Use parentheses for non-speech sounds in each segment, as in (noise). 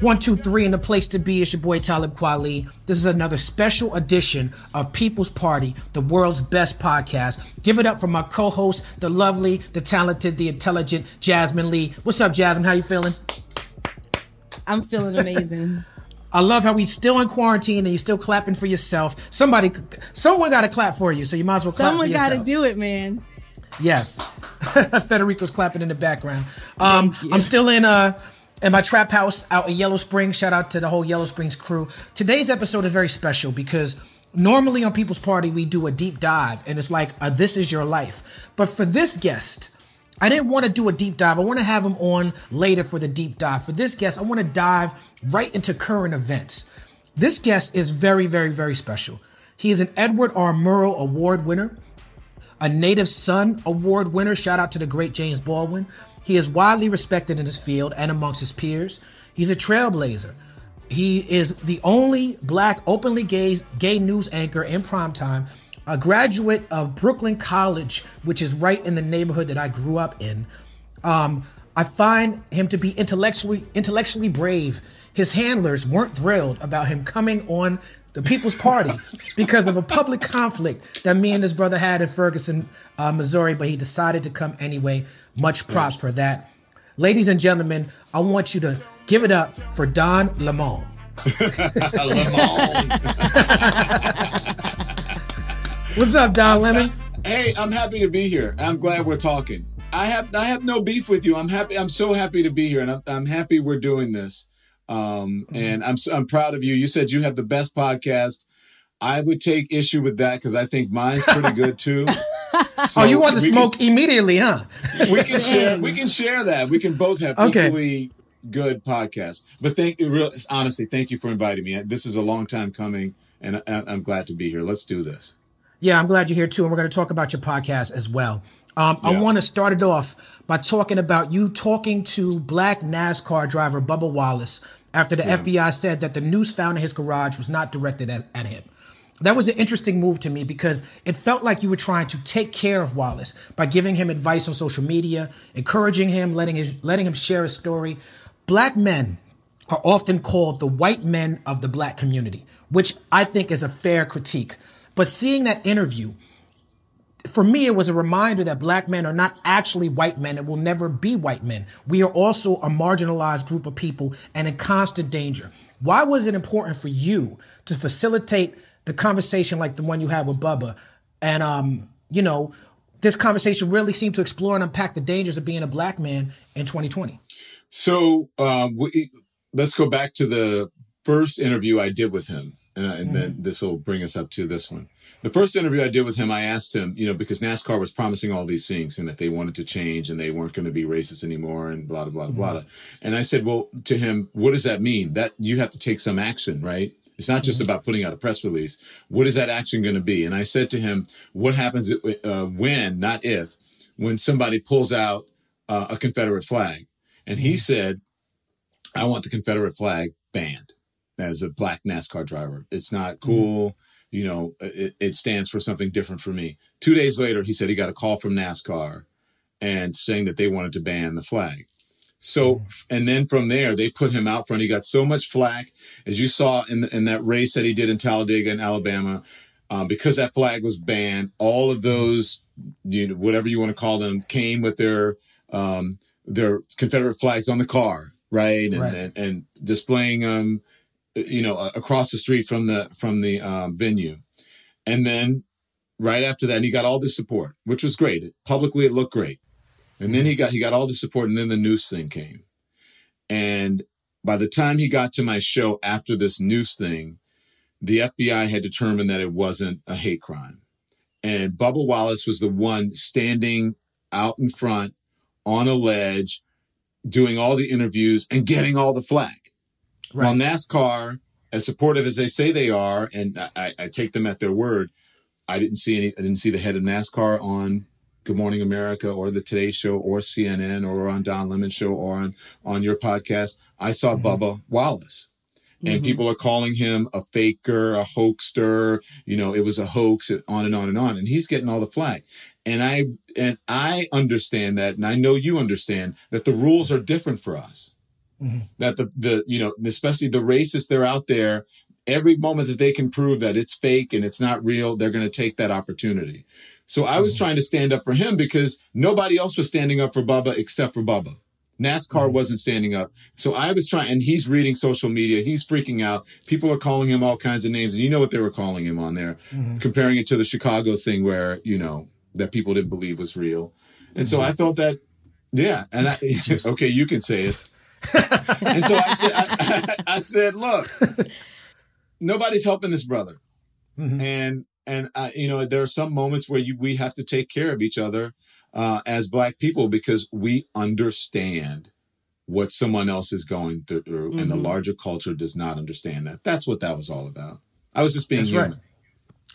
One, two, three, and the place to be is your boy Talib Kweli. This is another special edition of People's Party, the world's best podcast. Give it up for my co-host, the lovely, the talented, the intelligent Jasmin Leigh. What's up, Jasmin? How you feeling? I'm feeling amazing. (laughs) (laughs) I love how we still in quarantine and you're still clapping for yourself. Somebody, someone got to clap for you, so you might as well clap Someone for got to do it, man. Yes. (laughs) Federico's clapping in the background. Um, I'm still in uh in my trap house out in Yellow Springs. Shout out to the whole Yellow Springs crew. Today's episode is very special because normally on People's Party we do a deep dive and it's like a this is your life. But for this guest, I didn't want to do a deep dive. I want to have him on later for the deep dive. For this guest, I want to dive right into current events. This guest is very, very, very special. He is an Edward R. Murrow Award winner a Native Son Award winner. Shout out to the great James Baldwin. He is widely respected in his field and amongst his peers. He's a trailblazer. He is the only black openly gay gay news anchor in primetime, a graduate of Brooklyn College, which is right in the neighborhood that I grew up in. Um, I find him to be intellectually intellectually brave. His handlers weren't thrilled about him coming on the People's Party (laughs) because of a public conflict that me and his brother had in Ferguson, uh, Missouri, but he decided to come anyway. Much props for that. Ladies and gentlemen, I want you to give it up for Don Lemon. (laughs) (laughs) What's up, Don Lemon? Hey, I'm happy to be here. I'm glad we're talking. I have I have no beef with you. I'm happy. I'm so happy to be here, and I'm, I'm happy we're doing this. Um, and I'm so- I'm proud of you. You said you have the best podcast. I would take issue with that because I think mine's pretty good too. (laughs) So (laughs) oh, you want to we can- smoke immediately, huh? we can share. We can share that. We can both have Okay. equally good podcasts. But thank you, real honestly, thank you for inviting me. This is a long time coming, and I, I'm glad to be here. Let's do this. Yeah, I'm glad you're here too, and we're going to talk about your podcast as well. Um, I want to start it off by talking about you talking to black NASCAR driver Bubba Wallace after the FBI said that the noose found in his garage was not directed at, at him. That was an interesting move to me because it felt like you were trying to take care of Wallace by giving him advice on social media, encouraging him, letting his, letting him share his story. Black men are often called the white men of the black community, which I think is a fair critique. But seeing that interview, for me, it was a reminder that black men are not actually white men and will never be white men. We are also a marginalized group of people and in constant danger. Why was it important for you to facilitate the conversation like the one you had with Bubba? And, um, you know, this conversation really seemed to explore and unpack the dangers of being a black man in 2020. So um, we, let's go back to the first interview I did with him, and, and then this will bring us up to this one. The first interview I did with him, I asked him, you know, because NASCAR was promising all these things and that they wanted to change and they weren't going to be racist anymore and blah blah blah blah. And I said, well, to him, what does that mean? That you have to take some action, right? It's not just about putting out a press release. What is that action going to be? And I said to him, what happens uh, when, not if, when somebody pulls out uh, a Confederate flag? And he said, I want the Confederate flag banned as a black NASCAR driver. It's not cool. You know, it, it stands for something different for me. Two days later, he said he got a call from NASCAR and saying that they wanted to ban the flag. So, and then from there, they put him out front. He got so much flack, as you saw in, in that race that he did in Talladega in Alabama, um, because that flag was banned. All of those, you know, whatever you want to call them, came with their um, their Confederate flags on the car, right, and Right. and, and displaying them, you know, across the street from the from the um, venue, and then right after that, he got all this support, which was great. Publicly, it looked great. And then he got he got all the support, and then the noose thing came. And by the time he got to my show after this noose thing, the FBI had determined that it wasn't a hate crime. And Bubba Wallace was the one standing out in front on a ledge, doing all the interviews and getting all the flack. While NASCAR, as supportive as they say they are, and I, I take them at their word, I didn't see any. I didn't see the head of NASCAR on Good Morning America or the Today Show or CNN or on Don Lemon Show or on on your podcast. I saw mm-hmm. Bubba Wallace. And mm-hmm. people are calling him a faker, a hoaxer. You know, it was a hoax, on and on and on. And he's getting all the flack. And I and I understand that, and I know you understand that the rules are different for us. Mm-hmm. That the the you know, especially the racists they're out there, every moment that they can prove that it's fake and it's not real, they're going to take that opportunity. So I was mm-hmm. trying to stand up for him because nobody else was standing up for Bubba except for Bubba. NASCAR mm-hmm. wasn't standing up. So I was trying, and he's reading social media. He's freaking out. People are calling him all kinds of names. And you know what they were calling him on there, mm-hmm. comparing it to the Chicago thing where, you know, that people didn't believe was real. And so I thought that, yeah. And I, (laughs) (laughs) okay, you can say it. (laughs) and so I said, I, I, said, look, nobody's helping this brother. Mm-hmm. And, and I, you know, there are some moments where you, we have to take care of each other uh, as black people because we understand what someone else is going through mm-hmm. and the mm-hmm. larger culture does not understand that. That's what that was all about. I was just being That's human. Right.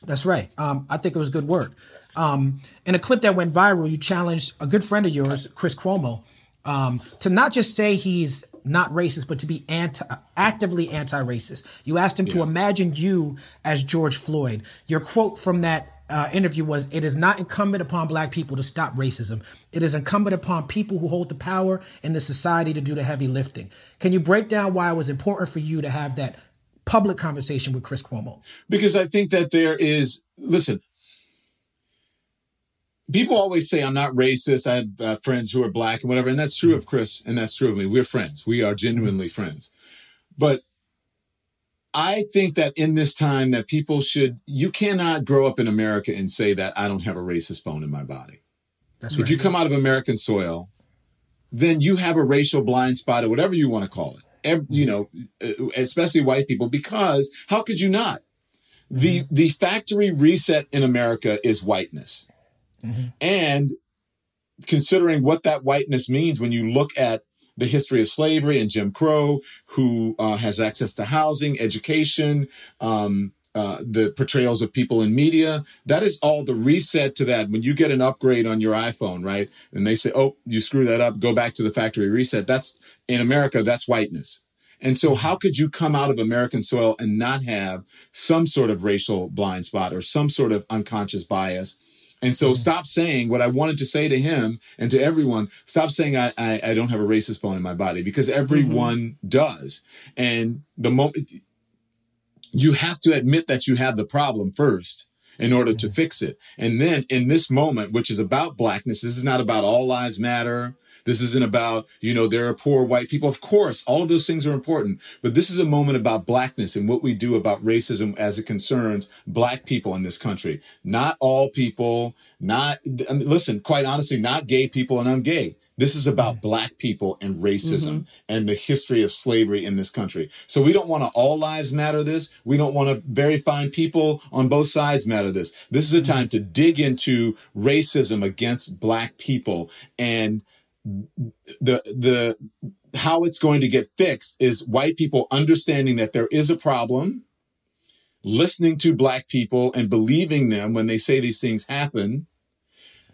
That's right. Um, I think it was good work. Um, in a clip that went viral, you challenged a good friend of yours, Chris Cuomo, um, to not just say he's not racist, but to be anti, actively anti-racist. You asked him yeah. to imagine you as George Floyd. Your quote from that uh, interview was It is not incumbent upon black people to stop racism. It is incumbent upon people who hold the power in the society to do the heavy lifting. Can you break down why it was important for you to have that public conversation with Chris Cuomo? Because I think that there is, listen, people always say I'm not racist. I have uh, friends who are black and whatever. And that's true of Chris and that's true of me. We're friends. We are genuinely friends. But I think that in this time that people should, you cannot grow up in America and say that I don't have a racist bone in my body. That's right. If you come out of American soil, then you have a racial blind spot or whatever you want to call it. Every, you know, uh, especially white people, because how could you not? The, mm-hmm. the factory reset in America is whiteness. Mm-hmm. And considering what that whiteness means when you look at the history of slavery and Jim Crow, who uh, has access to housing, education, um, uh, the portrayals of people in media. That is all the reset to that. When you get an upgrade on your iPhone, right? And they say, oh, you screw that up, go back to the factory reset. That's in America, that's whiteness. And so how could you come out of American soil and not have some sort of racial blind spot or some sort of unconscious bias? And so mm-hmm. stop saying what I wanted to say to him and to everyone. Stop saying I, I, I don't have a racist bone in my body because everyone mm-hmm. does. And the moment you have to admit that you have the problem first in order to mm-hmm. fix it. And then in this moment, which is about blackness, this is not about all lives matter. This isn't about, you know, there are poor white people. Of course, all of those things are important, but this is a moment about blackness and what we do about racism as it concerns black people in this country. Not all people, not, I mean, listen, quite honestly, not gay people, and I'm gay. This is about black people and racism mm-hmm. and the history of slavery in this country. So we don't want to all lives matter this. We don't want to very fine people on both sides matter this. This is a time to dig into racism against black people and the the how it's going to get fixed is white people understanding that there is a problem, listening to black people and believing them when they say these things happen,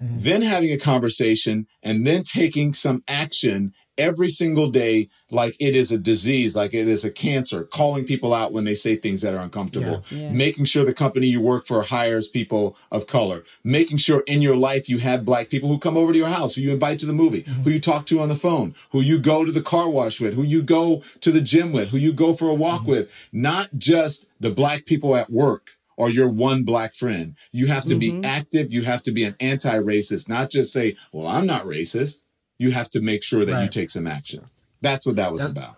mm-hmm. then having a conversation and then taking some action every single day like it is a disease, like it is a cancer, calling people out when they say things that are uncomfortable, yeah, yeah. making sure the company you work for hires people of color, making sure in your life you have black people who come over to your house, who you invite to the movie, mm-hmm. who you talk to on the phone, who you go to the car wash with, who you go to the gym with, who you go for a walk mm-hmm. with, not just the black people at work or your one black friend. You have to mm-hmm. be active. You have to be an anti-racist, not just say, well, I'm not racist you have to make sure that right. you take some action. That's what that was that's, about.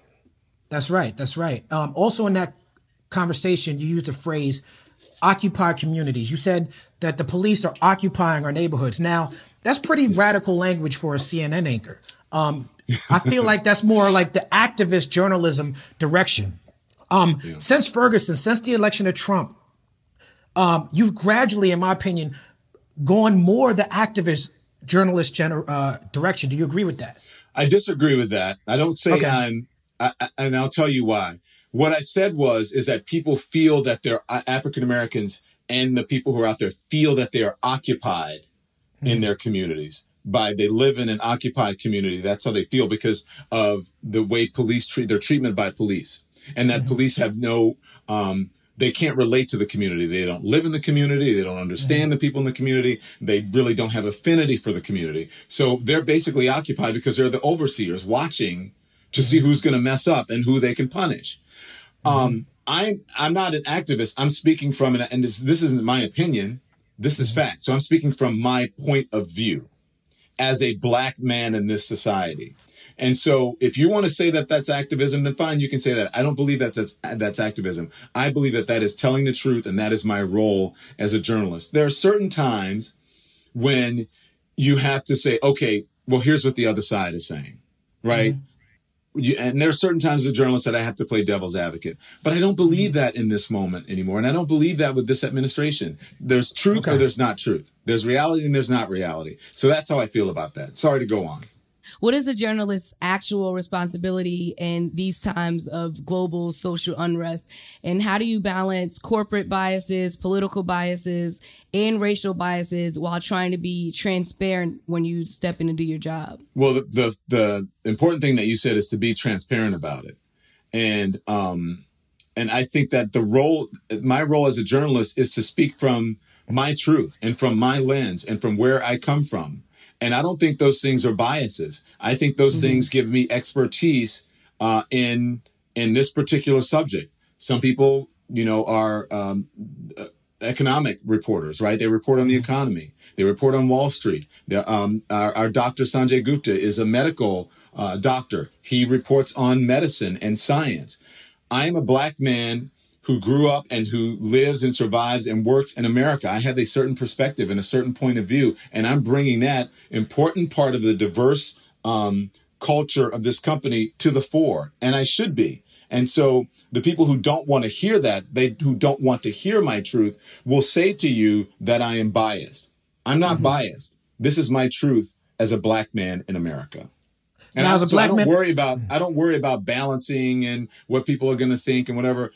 That's right. That's right. Um, also, in that conversation, you used the phrase "occupy communities." You said that the police are occupying our neighborhoods. Now, that's pretty radical language for a CNN anchor. Um, I feel like that's more like the activist journalism direction. Um, yeah. Since Ferguson, since the election of Trump, um, you've gradually, in my opinion, gone more the activist journalist gener- uh, direction. Do you agree with that? I disagree with that. I don't say okay. I'm, I, I, and I'll tell you why. what I said was, is that people feel that they're African Americans and the people who are out there feel that they are occupied mm-hmm. in their communities by they live in an occupied community. That's how they feel because of the way police treat their treatment by police and that mm-hmm. police have no, um, they can't relate to the community. They don't live in the community. They don't understand mm-hmm. the people in the community. They really don't have affinity for the community. So they're basically occupied because they're the overseers watching to see mm-hmm. who's going to mess up and who they can punish. Um, I'm, I'm not an activist. I'm speaking from, an, and this, this isn't my opinion. This is fact. So I'm speaking from my point of view as a black man in this society. And so if you want to say that that's activism, then fine, you can say that. I don't believe that that's, that's activism. I believe that that is telling the truth and that is my role as a journalist. There are certain times when you have to say, okay, well, here's what the other side is saying, right? Mm-hmm you, and there are certain times as a journalist that I have to play devil's advocate, but I don't believe mm-hmm. that in this moment anymore. And I don't believe that with this administration. There's truth okay. or there's not truth. There's reality and there's not reality. So that's how I feel about that. Sorry to go on. What is a journalist's actual responsibility in these times of global social unrest? And how do you balance corporate biases, political biases, and racial biases while trying to be transparent when you step in and do your job? Well, the, the, the important thing that you said is to be transparent about it. And, um, and I think that the role, my role as a journalist is to speak from my truth and from my lens and from where I come from. And I don't think those things are biases. I think those mm-hmm. things give me expertise uh, in in this particular subject. Some people, you know, are um, uh, economic reporters, right? They report on the mm-hmm. economy. They report on Wall Street. The, um, our, our, Dr. Sanjay Gupta is a medical uh, doctor. He reports on medicine and science. I'm a black man who grew up and who lives and survives and works in America. I have a certain perspective and a certain point of view, and I'm bringing that important part of the diverse um, culture of this company to the fore, and I should be. And so the people who don't want to hear that, they who don't want to hear my truth, will say to you that I am biased. I'm not mm-hmm. biased. This is my truth as a black man in America. And now, I, so I don't man- worry about I don't worry about balancing and what people are going to think and whatever.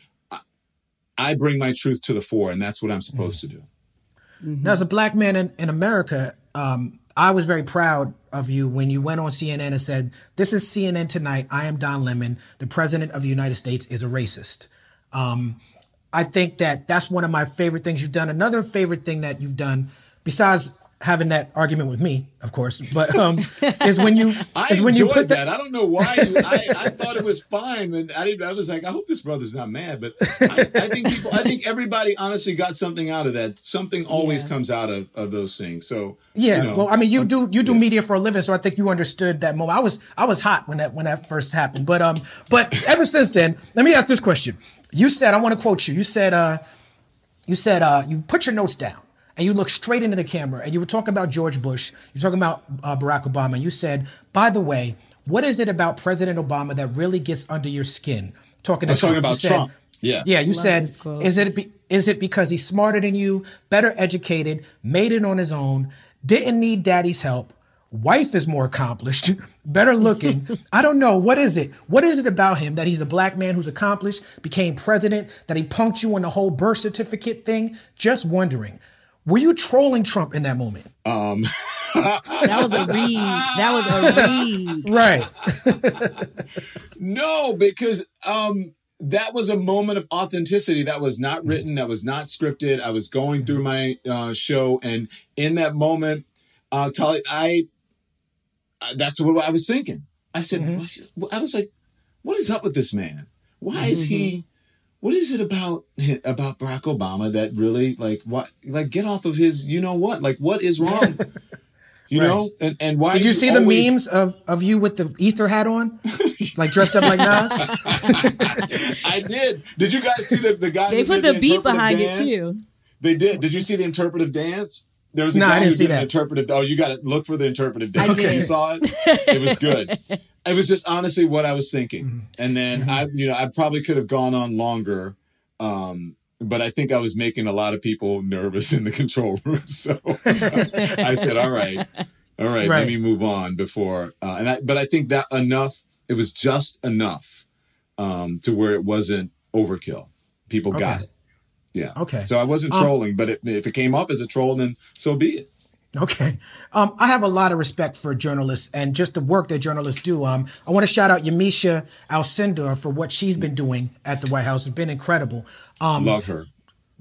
I bring my truth to the fore, and that's what I'm supposed mm-hmm. to do. Mm-hmm. Now, as a black man in, in America, um, I was very proud of you when you went on CNN and said, This is CNN tonight. I am Don Lemon. The president of the United States is a racist. Um, I think that that's one of my favorite things you've done. Another favorite thing that you've done, besides having that argument with me, of course, but um, is when you (laughs) I is when you put that. I don't know why. You, I, I thought it was fine, and I didn't. I was like, I hope this brother's not mad, but I, I think people. I think everybody honestly got something out of that. Something always yeah. comes out of, of those things. So yeah. You know, well, I mean, you do you do yeah. media for a living, so I think you understood that moment. I was I was hot when that when that first happened, but um, but ever since then, let me ask this question. You said I want to quote you. You said uh, you said uh, you put your notes down and you look straight into the camera and you were talking about George Bush, you're talking about uh, Barack Obama, and you said, by the way, what is it about President Obama that really gets under your skin? Talking, to Trump. talking about said, Trump. Yeah. Yeah, you Love said, is it, be, is it because he's smarter than you, better educated, made it on his own, didn't need daddy's help, wife is more accomplished, (laughs) better looking. (laughs) I don't know. What is it? What is it about him that he's a black man who's accomplished, became president, that he punked you on the whole birth certificate thing? Just wondering. Were you trolling Trump in that moment? Um. that was a read. That was a read. Right. (laughs) no, because um, that was a moment of authenticity. That was not written. That was not scripted. I was going through my uh, show, and in that moment, uh, Tali, I, I, that's what I was thinking. I said, mm-hmm. I was like, what is up with this man? Why mm-hmm. is he? What is it about about Barack Obama that really like what like get off of his you know what like what is wrong (laughs) you right. know and and why did you see always... the memes of of you with the ether hat on (laughs) like dressed up like Nas (laughs) I did did you guys see the the guy they put the, the beat behind dance? it too they did did you see the interpretive dance there was a no, guy who did an interpretive. Oh, you got to look for the interpretive dance. Okay. You saw it. It was good. It was just honestly what I was thinking. Mm-hmm. And then mm-hmm. I, you know, I probably could have gone on longer. Um, but I think I was making a lot of people nervous in the (laughs) control room. (laughs) So I said, all right, all right, right, let me move on before. Uh, and I, but I think that enough, it was just enough um, to where it wasn't overkill. People got it. Yeah. Okay. So I wasn't Um, trolling, but it, if it came up as a troll, then so be it. Okay. Um, I have a lot of respect for journalists and just the work that journalists do. Um, I want to shout out Yamiche Alcindor for what she's been doing at the White House. It's been incredible. Um, Love her.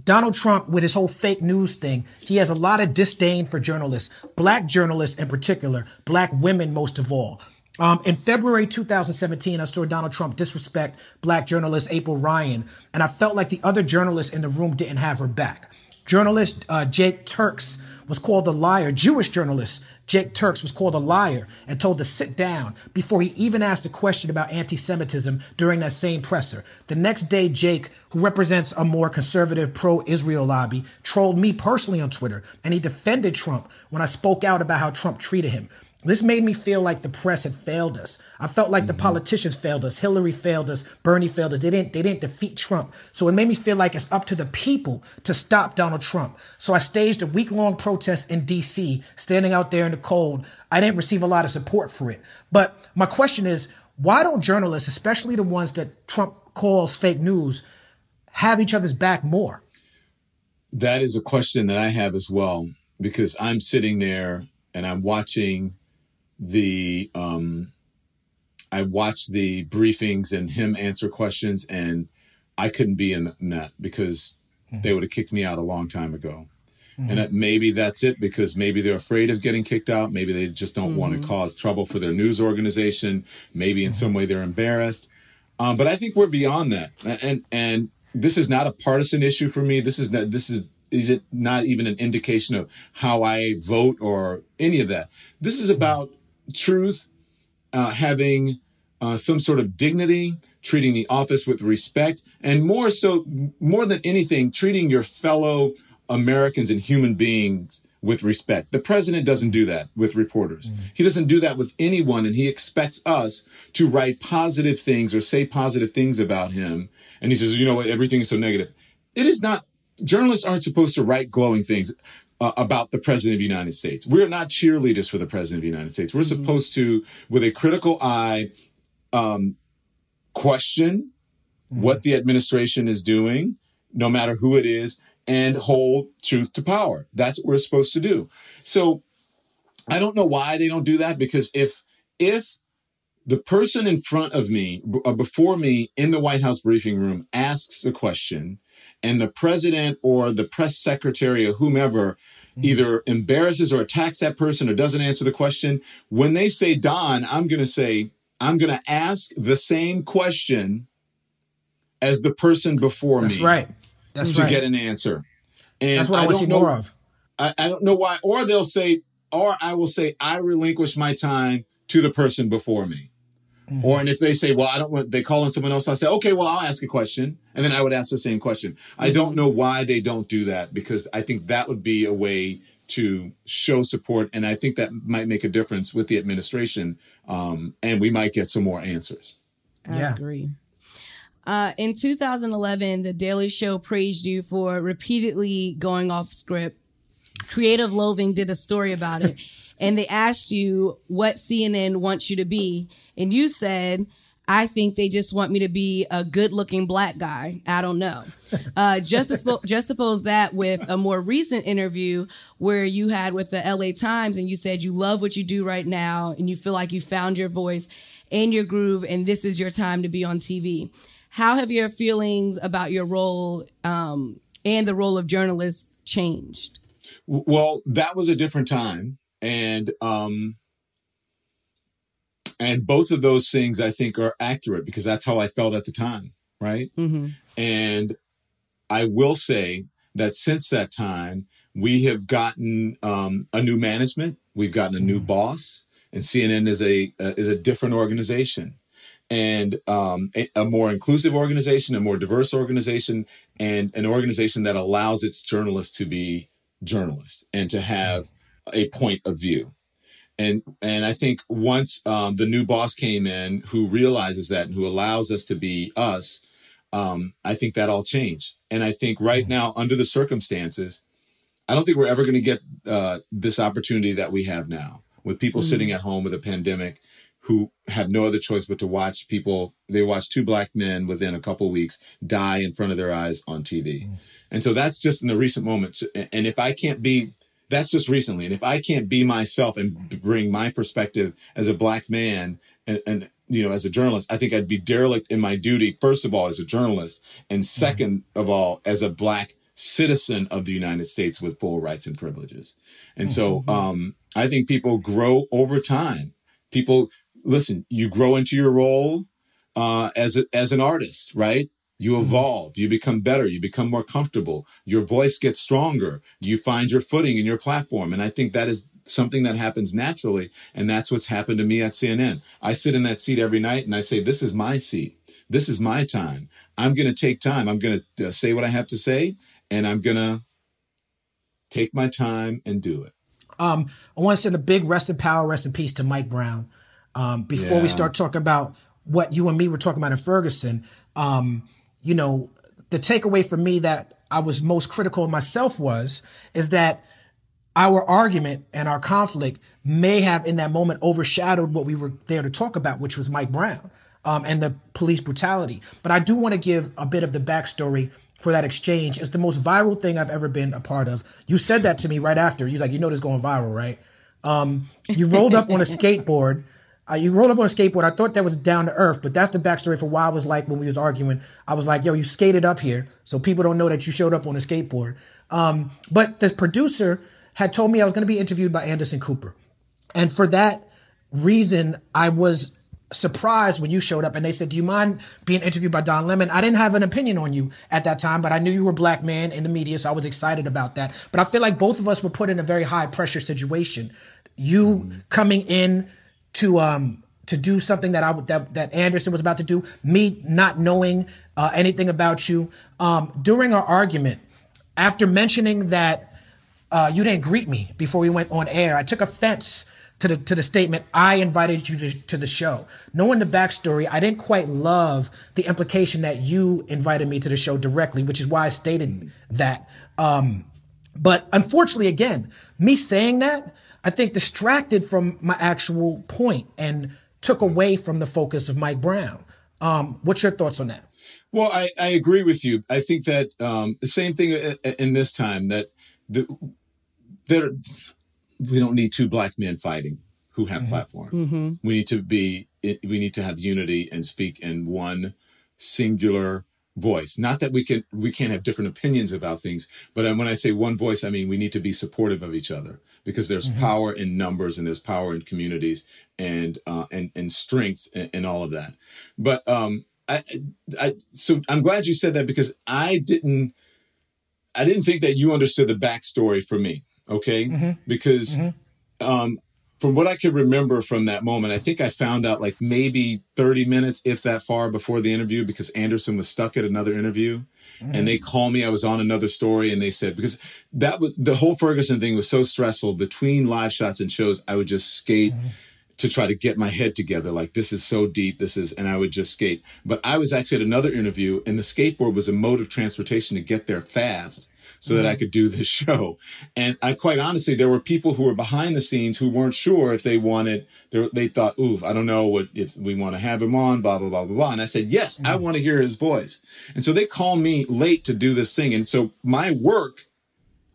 Donald Trump, with his whole fake news thing, he has a lot of disdain for journalists, black journalists in particular, black women most of all. Um, in February 2017, I saw Donald Trump disrespect black journalist April Ryan, and I felt like the other journalists in the room didn't have her back. Journalist uh, Jake Turx was called a liar. Jewish journalist Jake Turx was called a liar and told to sit down before he even asked a question about anti Semitism during that same presser. The next day, Jake, who represents a more conservative pro Israel lobby, trolled me personally on Twitter and he defended Trump when I spoke out about how Trump treated him. This made me feel like the press had failed us. I felt like the mm-hmm. politicians failed us. Hillary failed us. Bernie failed us. They didn't. They didn't defeat Trump. So it made me feel like it's up to the people to stop Donald Trump. So I staged a week-long protest in D.C., standing out there in the cold. I didn't receive a lot of support for it. But my question is, why don't journalists, especially the ones that Trump calls fake news, have each other's back more? That is a question that I have as well because I'm sitting there and I'm watching the um I watched the briefings and him answer questions and I couldn't be in, in that because mm-hmm. they would have kicked me out a long time ago. Mm-hmm. And that maybe that's it because maybe they're afraid of getting kicked out. Maybe they just don't want to mm-hmm. cause trouble for their news organization. Maybe in some way they're embarrassed. Um, but I think we're beyond that. And and this is not a partisan issue for me. This is not this is is it not even an indication of how I vote or any of that. This is about truth, uh, having uh, some sort of dignity, treating the office with respect, and more so, more than anything, treating your fellow Americans and human beings with respect. The president doesn't do that with reporters. He doesn't do that with anyone, and he expects us to write positive things or say positive things about him. And he says, you know what, everything is so negative. It is not, journalists aren't supposed to write glowing things. Uh, about the president of the United States. We're not cheerleaders for the president of the United States. We're supposed to, with a critical eye, um, question what the administration is doing, no matter who it is, and hold truth to power. That's what we're supposed to do. So I don't know why they don't do that because if if the person in front of me b- uh, before me in the White House briefing room asks a question and the president or the press secretary or whomever either embarrasses or attacks that person or doesn't answer the question when they say don i'm going to say i'm going to ask the same question as the person before That's me That's right. That's to right. get an answer and That's what I, want to see know- more of. I, I don't know why. Or they'll say, or I will say, I relinquish my time to the person before me. Mm-hmm. Or and if they say, well, I don't want, they call on someone else, I say, okay, well, I'll ask a question. And then I would ask the same question. I don't Mm-hmm. know why they don't do that because I think that would be a way to show support. And I think that might make a difference with the administration. Um, and we might get some more answers. I Yeah. agree. Uh, in 2011, The Daily Show praised you for repeatedly going off script. Creative Loathing did a story about it, (laughs) and they asked you what CNN wants you to be, and you said, "I think they just want me to be a good-looking black guy." I don't know. (laughs) Uh, just to just suppose that with a more recent interview where you had with the LA Times, and you said you love what you do right now, and you feel like you found your voice and your groove, and this is your time to be on TV. How have your feelings about your role um, and the role of journalists changed? Well, that was a different time. And, um, and both of those things I think are accurate because that's how I felt at the time. Right. Mm-hmm. And I will say that since that time, we have gotten um, a new management. We've gotten a new boss, and CNN is a uh, is a different organization, and um, a, a more inclusive organization, a more diverse organization, and an organization that allows its journalists to be journalists and to have a point of view. And and I think once um, the new boss came in, who realizes that and who allows us to be us, um, I think that all changed. And I think right now, under the circumstances, I don't think we're ever going to get uh, this opportunity that we have now with people sitting at home with a pandemic who have no other choice but to watch people. They watch two black men within a couple weeks die in front of their eyes on TV, mm. and so that's just in the recent moments. And if I can't be, that's just recently. And if I can't be myself and bring my perspective as a black man and, and you know, as a journalist, I think I'd be derelict in my duty, first of all, as a journalist, and 2nd mm-hmm. of all, as a black citizen of the United States with full rights and privileges. And mm-hmm. so um, I think people grow over time. People, listen, you grow into your role uh, as, a, as an artist, right? You evolve, you become better, you become more comfortable, your voice gets stronger, you find your footing in your platform. And I think that is something that happens naturally. And that's what's happened to me at CNN. I sit in that seat every night and I say, This is my seat. This is my time. I'm going to take time. I'm going to uh, say what I have to say and I'm going to take my time and do it. Um, I want to send a big rest in power, rest in peace to Mike Brown. Um, before yeah. we start talking about what you and me were talking about in Ferguson, um, you know, the takeaway for me that I was most critical of myself was, is that our argument and our conflict may have in that moment overshadowed what we were there to talk about, which was Mike Brown um, and the police brutality. But I do want to give a bit of the backstory for that exchange. It's the most viral thing I've ever been a part of. You said that to me right after. You're like, you know, this going viral, right? Um, you rolled up on a (laughs) skateboard. Uh, you rolled up on a skateboard. I thought that was down to earth, but that's the backstory for why I was like when we was arguing. I was like, yo, you skated up here, so people don't know that you showed up on a skateboard. Um, but the producer had told me I was going to be interviewed by Anderson Cooper. And for that reason, I was surprised when you showed up and they said, Do you mind being interviewed by Don Lemon? I didn't have an opinion on you at that time, but I knew you were a black man in the media, so I was excited about that. But I feel like both of us were put in a very high pressure situation. You mm-hmm. coming in to um to do something that I would that, that Anderson was about to do, me not knowing uh, anything about you. Um, during our argument, after mentioning that uh, you didn't greet me before we went on air. I took offense to the to the statement I invited you to, to the show. Knowing the backstory, I didn't quite love the implication that you invited me to the show directly, which is why I stated that. Um, but unfortunately, again, me saying that I think distracted from my actual point and took away from the focus of Mike Brown. Um, what's your thoughts on that? Well, I, I agree with you. I think that um, the same thing in this time that the, there, we don't need two black men fighting who have mm-hmm. platform. Mm-hmm. We need to be, we need to have unity and speak in one singular voice. Not that we can, we can't have different opinions about things, but when I say one voice, I mean, we need to be supportive of each other because there's mm-hmm. power in numbers and there's power in communities and, uh, and, and strength and, and all of that. But, um, I, I, so I'm glad you said that because I didn't, I didn't think that you understood the backstory for me. Okay. Mm-hmm. Because, mm-hmm. um, from what I could remember from that moment, I think I found out like maybe 30 minutes, if that far before the interview, because Anderson was stuck at another interview and they called me. I was on another story and they said, because that was the whole Ferguson thing was so stressful between live shots and shows, I would just skate mm-hmm. to try to get my head together. Like, this is so deep. This is, and I would just skate. But I was actually at another interview and the skateboard was a mode of transportation to get there fast so that I mm-hmm. could do this (laughs) show. And I quite honestly, there were people who were behind the scenes who weren't sure if they wanted, they thought, ooh, I don't know what, if we want to have him on, blah, blah, blah, blah, blah. And I said, yes, I mm-hmm. want to hear his voice. And so they call me late to do this thing. And so my work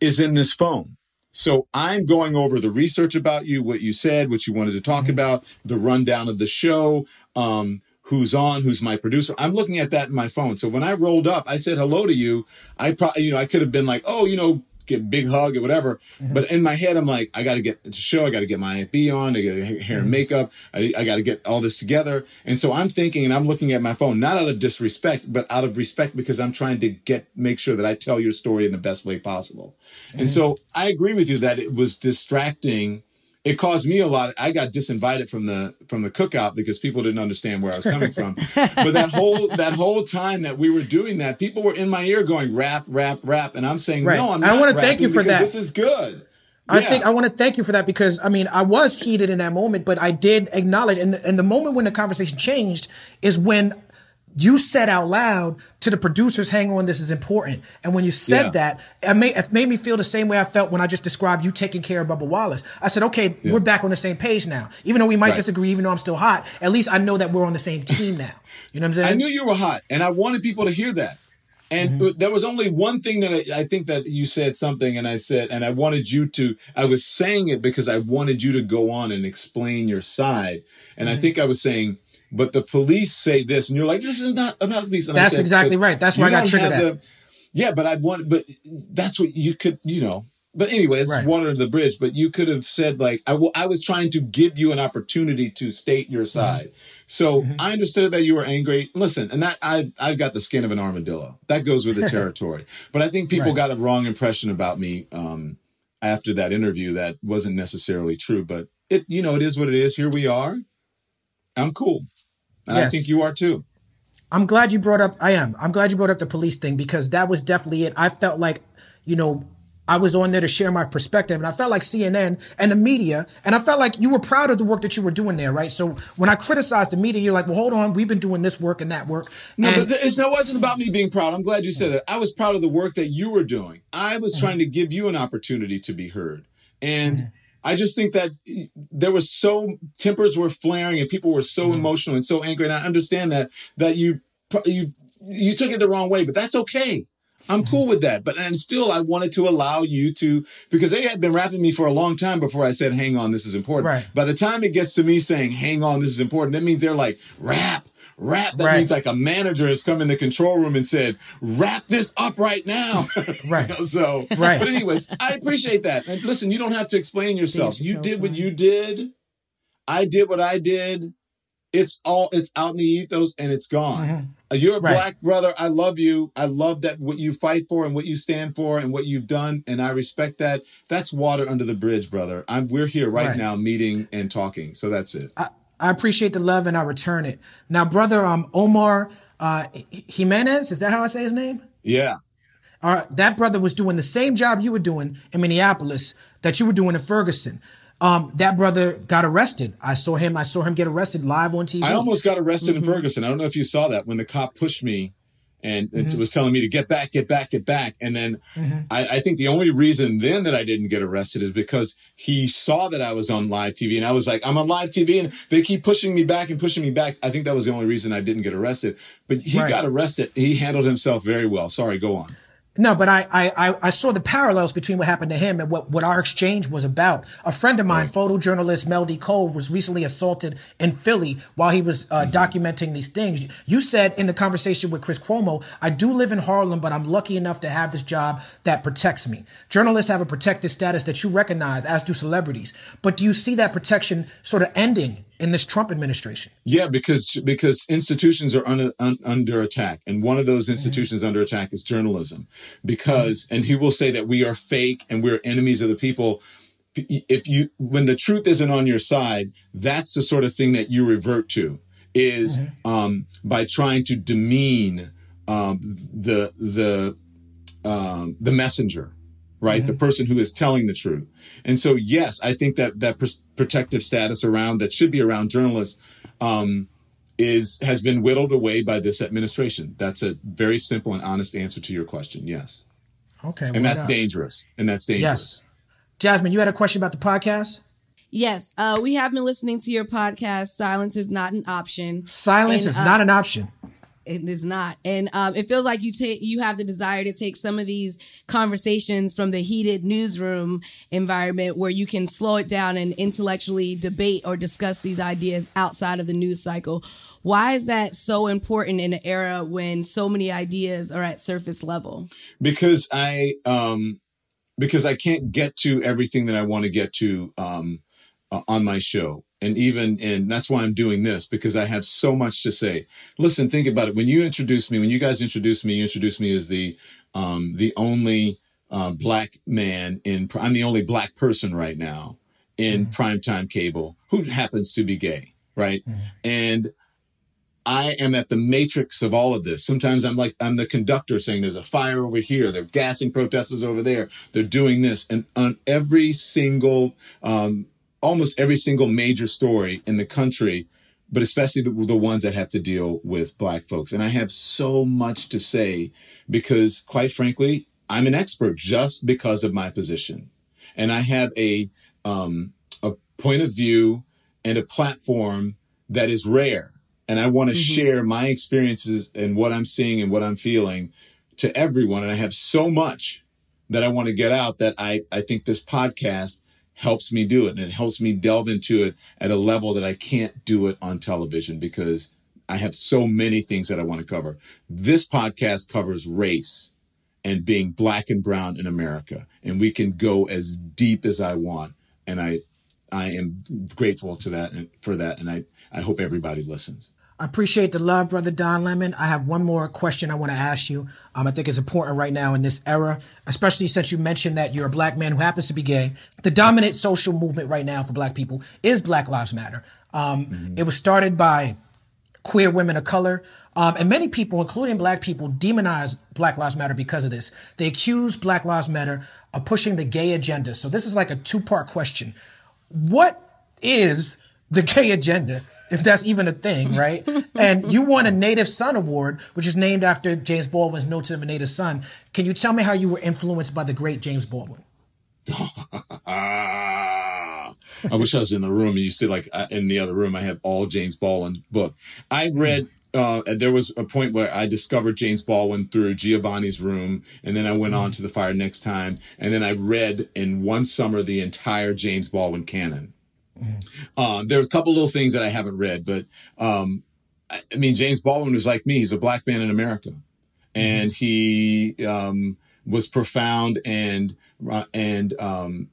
is in this phone. So I'm going over the research about you, what you said, what you wanted to talk mm-hmm. about, the rundown of the show, um, who's on, who's my producer. I'm looking at that in my phone. So when I rolled up, I said hello to you. I probably, you know, I could have been like, oh, you know, get big hug or whatever. Mm-hmm. But in my head, I'm like, I got to get to show. I got to get my IFB on. I got to get hair and mm-hmm. makeup. I, I got to get all this together. And so I'm thinking, and I'm looking at my phone, not out of disrespect, but out of respect because I'm trying to get make sure that I tell your story in the best way possible. Mm-hmm. And so I agree with you that it was distracting it caused me a lot. I got disinvited from the from the cookout because people didn't understand where I was coming from. (laughs) but that whole that whole time that we were doing that, people were in my ear going rap, rap, rap, and I'm saying right. no, I'm not. I want to thank you for that. This is good. I yeah. think I want to thank you for that because I mean I was heated in that moment, but I did acknowledge and the, and the moment when the conversation changed is when you said out loud to the producers, hang on, this is important. And when you said Yeah. that, it made, it made me feel the same way I felt when I just described you taking care of Bubba Wallace. I said, okay, we're back on the same page now. Even though we might Right. disagree, even though I'm still hot, at least I know that we're on the same team now. You know what I'm saying? I knew you were hot, and I wanted people to hear that. And Mm-hmm. there was only one thing that I, I think that you said something, and I said, and I wanted you to. I was saying it because I wanted you to go on and explain your side. And Mm-hmm. I think I was saying, but the police say this, and you're like, this is not about the police. And That's said, exactly right. That's why I got triggered the- yeah, but I want, but that's what you could, you know. But anyway, it's Right. water under the bridge. But you could have said like, I, I, w- I was trying to give you an opportunity to state your Mm-hmm. side. So I understood that you were angry. Listen, and that I I've got the skin of an armadillo. That goes with the (laughs) territory. but I think people Right. got a wrong impression about me um, after that interview. That wasn't necessarily true. But it, you know, it is what it is. Here we are. I'm cool, and I think you are too. I'm glad you brought up. I am. I'm glad you brought up the police thing because that was definitely it. I felt like, you know, I was on there to share my perspective, and I felt like CNN and the media, and I felt like you were proud of the work that you were doing there, right? So when I criticized the media, you're like, "Well, hold on, we've been doing this work and that work." No, and but it's, that wasn't about me being proud. I'm glad you said that. I was proud of the work that you were doing. I was mm-hmm. trying to give you an opportunity to be heard. And mm-hmm. I just think that there was so tempers were flaring and people were so mm-hmm. emotional and so angry. And I understand that that you you you took it the wrong way, but that's okay. I'm cool mm-hmm. with that. But and still I wanted to allow you to because they had been rapping me for a long time before I said, hang on, this is important. Right. By the time it gets to me saying, hang on, this is important, that means they're like, rap, rap. That Right. means like a manager has come in the control room and said, wrap this up right now. (laughs) Right. You (laughs) know, so, Right. but anyways, I appreciate that. And listen, you don't have to explain yourself. You did what you did. I did what I did. It's all, it's out in the ethos and it's gone. Uh, You're a Mm-hmm. Right. black brother. I love you. I love that what you fight for and what you stand for and what you've done. And I respect that. That's water under the bridge, brother. I'm, we're here right, Right. now meeting and talking. So that's it. I, I appreciate the love and I return it. Now, brother, um, Omar uh, Jimenez, is that how I say his name? yeah. All right, that brother was doing the same job you were doing in Minneapolis that you were doing in Ferguson. Um, that brother got arrested. I saw him. I saw him get arrested live on TV. I almost got arrested Mm-hmm. in Ferguson. I don't know if you saw that when the cop pushed me and, and Mm-hmm. was telling me to get back, get back, get back. And then I, I think the only reason then that I didn't get arrested is because he saw that I was on live TV and I was like, I'm on live TV and they keep pushing me back and pushing me back. I think that was the only reason I didn't get arrested. But he Right. got arrested. He handled himself very well. Sorry, go on. No, but I, I, I- I saw the parallels between what happened to him and what, what our exchange was about. A friend of mine, photojournalist Mel D. Cole, was recently assaulted in Philly while he was uh, documenting these things. You said in the conversation with Chris Cuomo, I do live in Harlem, but I'm lucky enough to have this job that protects me. Journalists have a protected status that you recognize, as do celebrities. But do you see that protection sort of ending in this Trump administration? Yeah, because because institutions are under un, under attack, and one of those institutions under attack is journalism. Because, and he will say that we are fake and we're enemies of the people. If you, when the truth isn't on your side, that's the sort of thing that you revert to. Is um, by trying to demean um, the the um, the messenger, right? The person who is telling the truth. And so, yes, I think that that pr- protective status around that should be around journalists um, is has been whittled away by this administration. That's a very simple and honest answer to your question. Yes, Okay. and that's dangerous. And that's dangerous. Yes. Jasmin, you had a question about the podcast? Yes, uh, we have been listening to your podcast. Silence is not an option. Silence And, is uh, not an option. It is not, and um, it feels like you take you have the desire to take some of these conversations from the heated newsroom environment, where you can slow it down and intellectually debate or discuss these ideas outside of the news cycle. Why is that so important in an era when so many ideas are at surface level? because I um because I can't get to everything that I want to get to um uh, on my show. And even and that's why I'm doing this because I have so much to say. Listen, think about it. When you introduced me, when you guys introduced me, you introduced me as the um the only uh, black man in I'm the only black person right now in primetime cable who happens to be gay, right? And I am at the matrix of all of this. Sometimes I'm like, I'm the conductor saying there's a fire over here. They're gassing protesters over there. They're doing this. And on every single, um, almost every single major story in the country, but especially the, the ones that have to deal with black folks. And I have so much to say because quite frankly, I'm an expert just because of my position. And I have a, um, a point of view and a platform that is rare. And I want to mm-hmm. share my experiences and what I'm seeing and what I'm feeling to everyone. And I have so much that I want to get out that I, I think this podcast helps me do it and it helps me delve into it at a level that I can't do it on television because I have so many things that I want to cover. This podcast covers race and being black and brown in America. And we can go as deep as I want. And I, I am grateful to that and for that. And I, I hope everybody listens. I appreciate the love, brother Don Lemon. I have one more question I want to ask you. Um, I think it's important right now in this era, especially since you mentioned that you're a black man who happens to be gay. The dominant social movement right now for black people is Black Lives Matter. Um, mm-hmm. It was started by queer women of color. Um, and many people, including black people, demonize Black Lives Matter because of this. They accuse Black Lives Matter of pushing the gay agenda. So this is like a two part question. What is the gay agenda? If that's even a thing, (laughs) right? and you won a Native Son Award, which is named after James Baldwin's Notes of a Native Son. Can you tell me how you were influenced by the great James Baldwin? (laughs) I wish I was in the room and you see like uh, in the other room, I have all James Baldwin's book. I read uh, there was a point where I discovered James Baldwin through Giovanni's room, and then I went on to the fire next time, and then I read in one summer the entire James Baldwin canon. Uh, there's a couple little things that I haven't read, but um, I mean, James Baldwin was like me. He's a black man in America, and he um, was profound and uh, and um,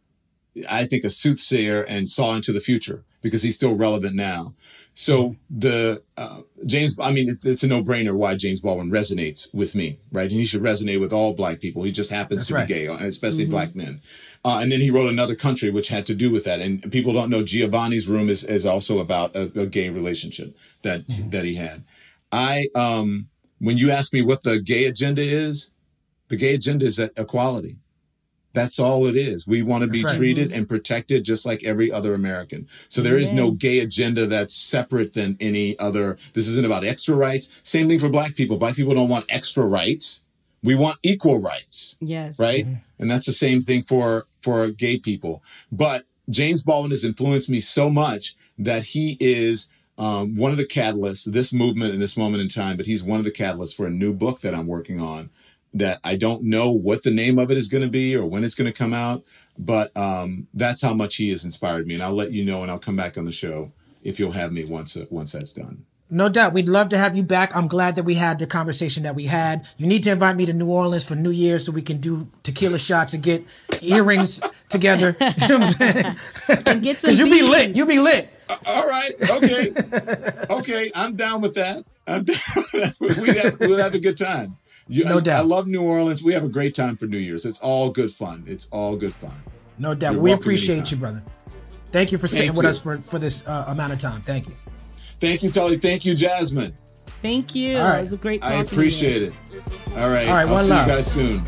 I think a soothsayer and saw into the future because he's still relevant now. So the uh, James, I mean, it's, it's a no brainer why James Baldwin resonates with me, right? And he should resonate with all black people. He just happens That's to right. be gay, especially mm-hmm. black men. Uh, and then he wrote another country, which had to do with that. And people don't know Giovanni's Room is, is also about a, a gay relationship that mm-hmm. that he had. I um, when you ask me what the gay agenda is, the gay agenda is equality. That's all it is. We want to be right. treated mm-hmm. and protected just like every other American. So there is no gay agenda that's separate than any other. This isn't about extra rights. Same thing for black people. Black people don't want extra rights. We want equal rights. Yes. Right. Mm-hmm. And that's the same thing for, for gay people. But James Baldwin has influenced me so much that he is um, one of the catalysts, this movement in this moment in time, but he's one of the catalysts for a new book that I'm working on that I don't know what the name of it is going to be or when it's going to come out, but um, that's how much he has inspired me. And I'll let you know and I'll come back on the show if you'll have me once, uh, once that's done. No doubt. We'd love to have you back. I'm glad that we had the conversation that we had. You need to invite me to New Orleans for New Year's so we can do tequila shots and get earrings (laughs) together. You know what I'm saying? (laughs) And get some. (laughs) Cause you be lit. You'll be lit. Uh, all right. Okay. okay. I'm down with that. I'm down. we have, we'll have a good time. You, no I, doubt. I love New Orleans. We have a great time for New Year's. It's all good fun. It's all good fun. No doubt. You're we appreciate anytime. you, brother. Thank you for sitting with us for, for this uh, amount of time. Thank you. Thank you, Tully. Thank you, Jasmin. Thank you. All right. It was a great talk. I appreciate it. All right. All right. I'll see love. you guys soon.